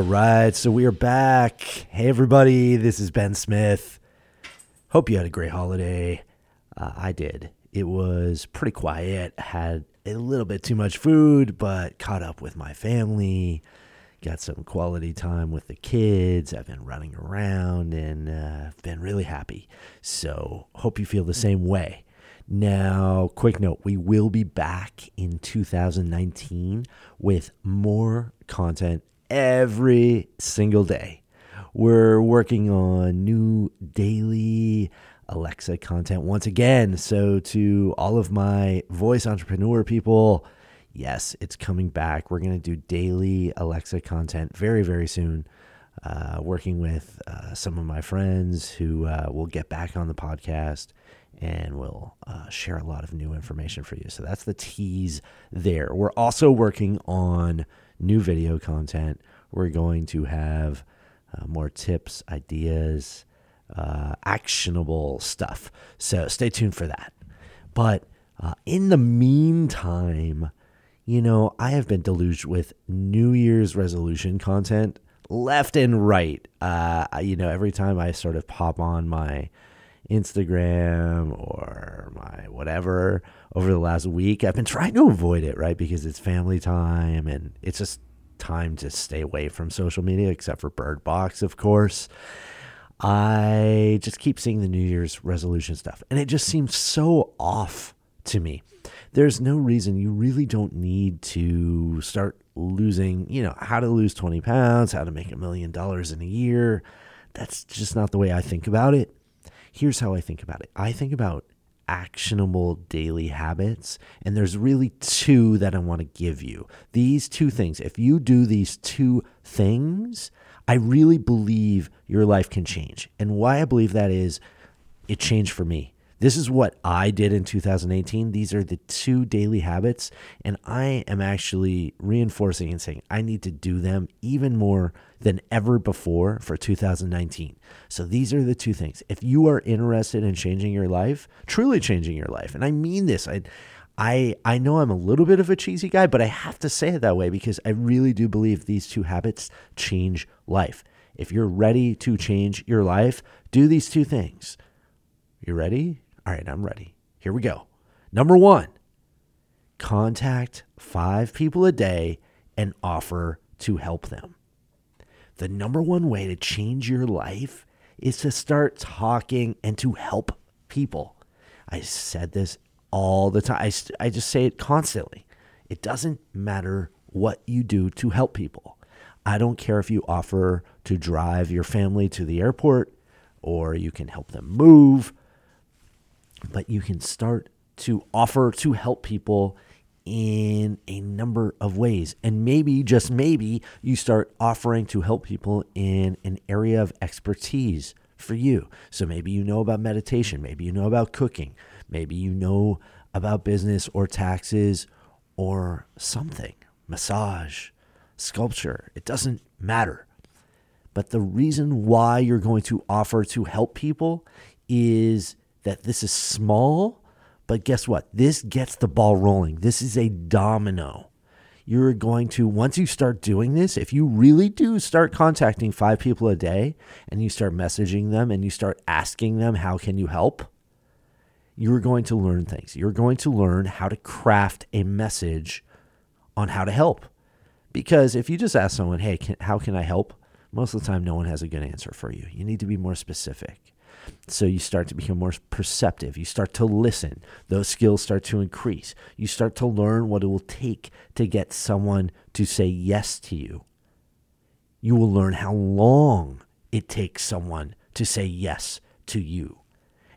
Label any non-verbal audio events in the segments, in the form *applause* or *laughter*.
All right, so we are back. Hey, everybody, this is Ben Smith. Hope you had a great holiday. Uh, I did. It was pretty quiet, had a little bit too much food, but caught up with my family. Got some quality time with the kids. I've been running around and uh, been really happy. So, hope you feel the same way. Now, quick note we will be back in 2019 with more content every single day. We're working on new daily Alexa content once again. So, to all of my voice entrepreneur people, yes, it's coming back. We're going to do daily Alexa content very, very soon. Uh, working with uh, some of my friends who uh, will get back on the podcast and we'll uh, share a lot of new information for you. So that's the tease there. We're also working on new video content. We're going to have uh, more tips, ideas, uh, actionable stuff. So stay tuned for that. But uh, in the meantime, you know, I have been deluged with New Year's resolution content left and right. Uh, you know, every time I sort of pop on my Instagram or my whatever over the last week, I've been trying to avoid it, right? Because it's family time and it's just time to stay away from social media, except for Bird Box, of course. I just keep seeing the New Year's resolution stuff, and it just seems so off to me. There's no reason you really don't need to start losing, you know, how to lose 20 pounds, how to make a million dollars in a year. That's just not the way I think about it. Here's how I think about it I think about actionable daily habits. And there's really two that I want to give you. These two things, if you do these two things, I really believe your life can change. And why I believe that is it changed for me. This is what I did in 2018. These are the two daily habits. And I am actually reinforcing and saying I need to do them even more than ever before for 2019. So these are the two things. If you are interested in changing your life, truly changing your life, and I mean this, I I I know I'm a little bit of a cheesy guy, but I have to say it that way because I really do believe these two habits change life. If you're ready to change your life, do these two things. You ready? All right, I'm ready. Here we go. Number one, contact five people a day and offer to help them. The number one way to change your life is to start talking and to help people. I said this all the time. I, I just say it constantly. It doesn't matter what you do to help people. I don't care if you offer to drive your family to the airport or you can help them move but you can start to offer to help people in a number of ways. And maybe, just maybe, you start offering to help people in an area of expertise for you. So maybe you know about meditation, maybe you know about cooking, maybe you know about business or taxes or something, massage, sculpture. It doesn't matter. But the reason why you're going to offer to help people is that this is small, but guess what? This gets the ball rolling. This is a domino. You're going to, once you start doing this, if you really do start contacting five people a day and you start messaging them and you start asking them, how can you help? You're going to learn things. You're going to learn how to craft a message on how to help. Because if you just ask someone, hey, can, how can I help? Most of the time, no one has a good answer for you. You need to be more specific. So you start to become more perceptive. You start to listen. Those skills start to increase. You start to learn what it will take to get someone to say yes to you. You will learn how long it takes someone to say yes to you.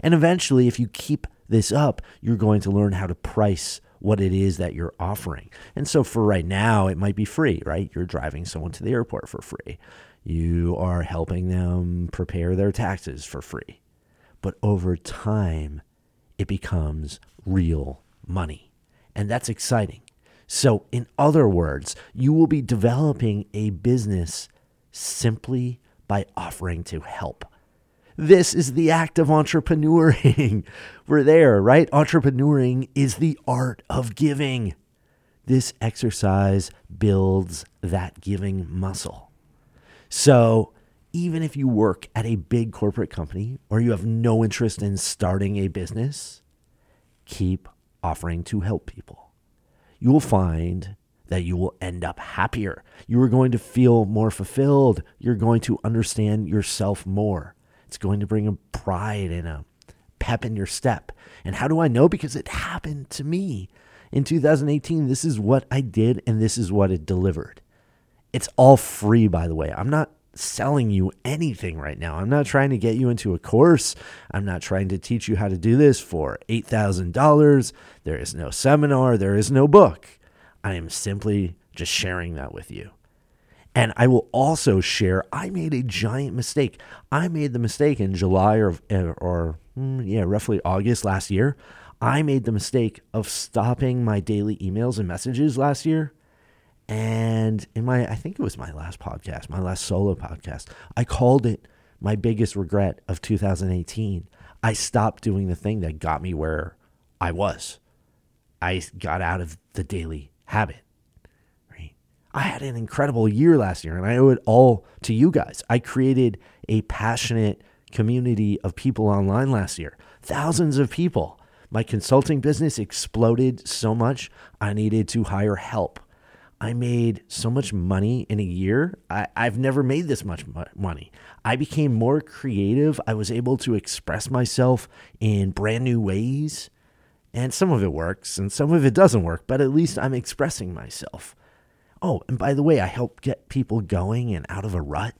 And eventually, if you keep this up, you're going to learn how to price what it is that you're offering. And so for right now, it might be free, right? You're driving someone to the airport for free. You are helping them prepare their taxes for free. But over time, it becomes real money. And that's exciting. So, in other words, you will be developing a business simply by offering to help. This is the act of entrepreneuring. *laughs* We're there, right? Entrepreneuring is the art of giving. This exercise builds that giving muscle. So, even if you work at a big corporate company or you have no interest in starting a business, keep offering to help people. You will find that you will end up happier. You are going to feel more fulfilled. You're going to understand yourself more. It's going to bring a pride and a pep in your step. And how do I know? Because it happened to me in 2018. This is what I did, and this is what it delivered. It's all free, by the way. I'm not selling you anything right now. I'm not trying to get you into a course. I'm not trying to teach you how to do this for $8,000. There is no seminar, there is no book. I am simply just sharing that with you. And I will also share I made a giant mistake. I made the mistake in July or, or hmm, yeah, roughly August last year. I made the mistake of stopping my daily emails and messages last year and in my, I think it was my last podcast, my last solo podcast, I called it my biggest regret of 2018. I stopped doing the thing that got me where I was. I got out of the daily habit. Right? I had an incredible year last year, and I owe it all to you guys. I created a passionate community of people online last year, thousands of people. My consulting business exploded so much, I needed to hire help. I made so much money in a year. I, have never made this much money. I became more creative. I was able to express myself in brand new ways. And some of it works and some of it doesn't work, but at least I'm expressing myself. Oh, and by the way, I help get people going and out of a rut.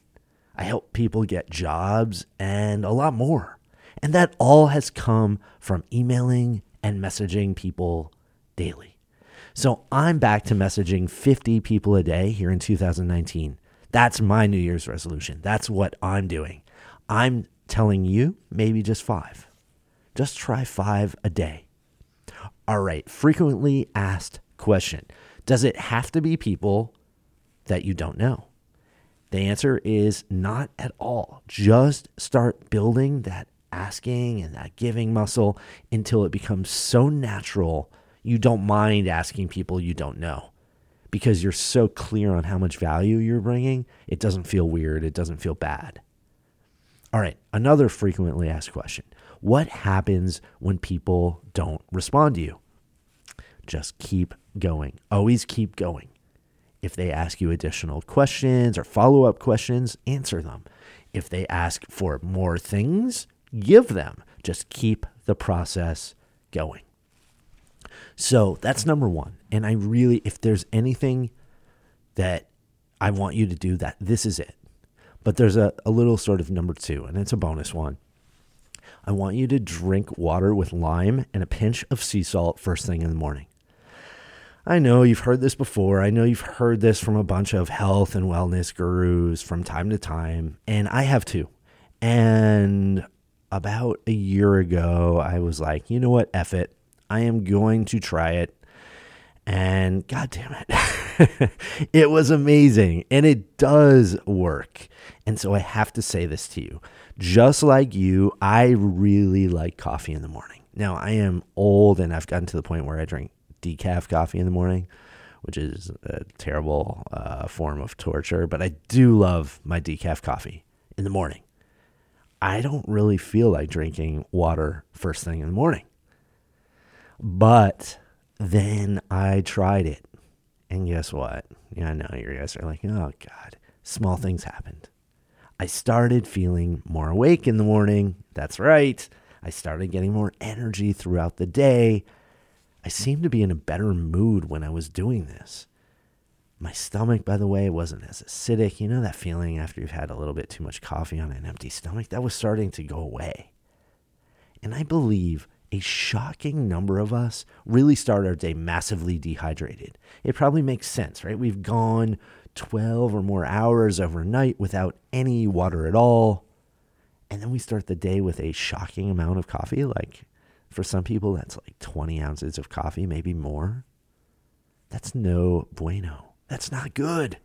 I help people get jobs and a lot more. And that all has come from emailing and messaging people daily. So I'm back to messaging 50 people a day here in 2019. That's my New Year's resolution. That's what I'm doing. I'm telling you, maybe just five. Just try five a day. All right, frequently asked question Does it have to be people that you don't know? The answer is not at all. Just start building that asking and that giving muscle until it becomes so natural you don't mind asking people you don't know because you're so clear on how much value you're bringing, it doesn't feel weird, it doesn't feel bad. All right, another frequently asked question What happens when people don't respond to you? Just keep going. Always keep going. If they ask you additional questions or follow up questions, answer them. If they ask for more things, give them. Just keep the process going. So that's number one. And I really, if there's anything that I want you to do, that this is it. But there's a, a little sort of number two, and it's a bonus one. I want you to drink water with lime and a pinch of sea salt first thing in the morning. I know you've heard this before. I know you've heard this from a bunch of health and wellness gurus from time to time, and I have too. And about a year ago, I was like, you know what? F it. I am going to try it. And god damn it, *laughs* it was amazing. And it does work. And so I have to say this to you. Just like you, I really like coffee in the morning. Now, I am old and I've gotten to the point where I drink decaf coffee in the morning, which is a terrible uh, form of torture, but I do love my decaf coffee in the morning. I don't really feel like drinking water first thing in the morning. But then I tried it. And guess what? Yeah, I know you guys are like, oh God, small things happened. I started feeling more awake in the morning. That's right. I started getting more energy throughout the day. I seemed to be in a better mood when I was doing this. My stomach, by the way, wasn't as acidic. You know that feeling after you've had a little bit too much coffee on an empty stomach? That was starting to go away. And I believe a shocking number of us really start our day massively dehydrated. It probably makes sense, right? We've gone 12 or more hours overnight without any water at all. And then we start the day with a shocking amount of coffee. Like for some people, that's like 20 ounces of coffee, maybe more. That's no bueno. That's not good.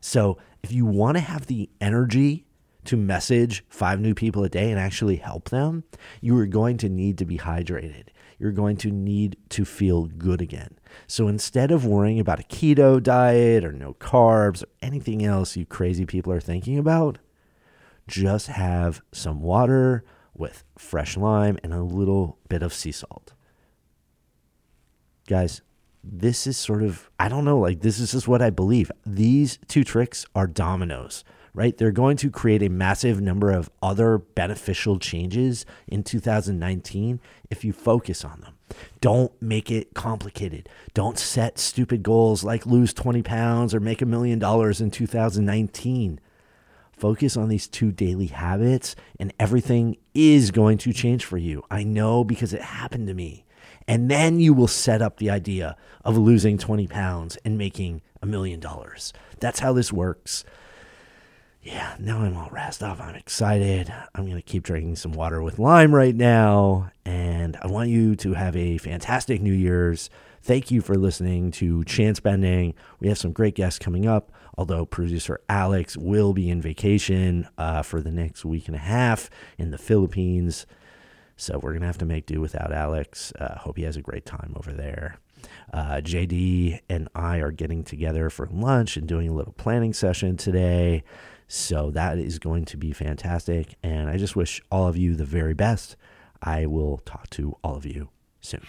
So if you want to have the energy to message five new people a day and actually help them, you are going to need to be hydrated. you're going to need to feel good again. So instead of worrying about a keto diet or no carbs or anything else you crazy people are thinking about, just have some water with fresh lime and a little bit of sea salt. Guys, this is sort of, I don't know, like this is just what I believe. These two tricks are dominoes, right? They're going to create a massive number of other beneficial changes in 2019 if you focus on them. Don't make it complicated. Don't set stupid goals like lose 20 pounds or make a million dollars in 2019. Focus on these two daily habits, and everything is going to change for you. I know because it happened to me. And then you will set up the idea of losing 20 pounds and making a million dollars. That's how this works. Yeah, now I'm all razzed off. I'm excited. I'm going to keep drinking some water with lime right now. And I want you to have a fantastic New Year's. Thank you for listening to Chance Bending. We have some great guests coming up although producer Alex will be in vacation uh, for the next week and a half in the Philippines. So we're going to have to make do without Alex. Uh, hope he has a great time over there. Uh, JD and I are getting together for lunch and doing a little planning session today. So that is going to be fantastic. And I just wish all of you the very best. I will talk to all of you soon.